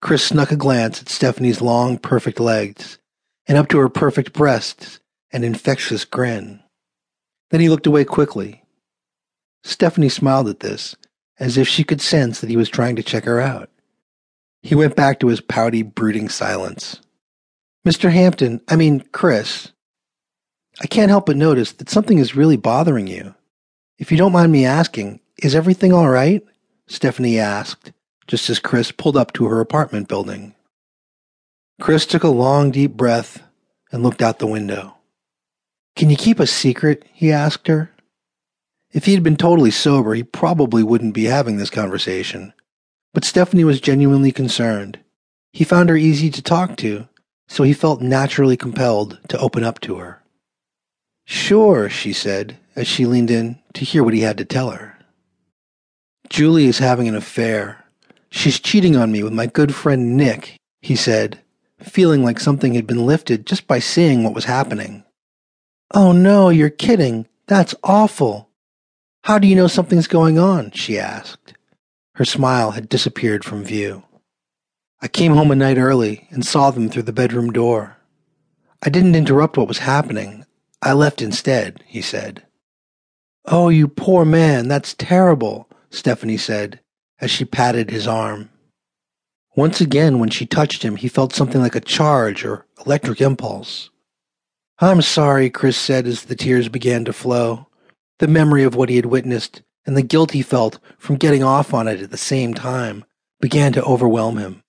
Chris snuck a glance at Stephanie's long, perfect legs and up to her perfect breasts and infectious grin. Then he looked away quickly. Stephanie smiled at this, as if she could sense that he was trying to check her out. He went back to his pouty, brooding silence. Mr. Hampton, I mean, Chris, I can't help but notice that something is really bothering you. If you don't mind me asking, is everything all right? Stephanie asked, just as Chris pulled up to her apartment building. Chris took a long, deep breath and looked out the window. Can you keep a secret? he asked her. If he had been totally sober, he probably wouldn't be having this conversation. But Stephanie was genuinely concerned. He found her easy to talk to, so he felt naturally compelled to open up to her. Sure, she said, as she leaned in to hear what he had to tell her. Julie is having an affair. She's cheating on me with my good friend Nick, he said, feeling like something had been lifted just by seeing what was happening. Oh no, you're kidding. That's awful. How do you know something's going on? she asked. Her smile had disappeared from view. I came home a night early and saw them through the bedroom door. I didn't interrupt what was happening. I left instead, he said. Oh, you poor man, that's terrible, Stephanie said as she patted his arm. Once again, when she touched him, he felt something like a charge or electric impulse. I'm sorry, Chris said as the tears began to flow. The memory of what he had witnessed and the guilt he felt from getting off on it at the same time began to overwhelm him.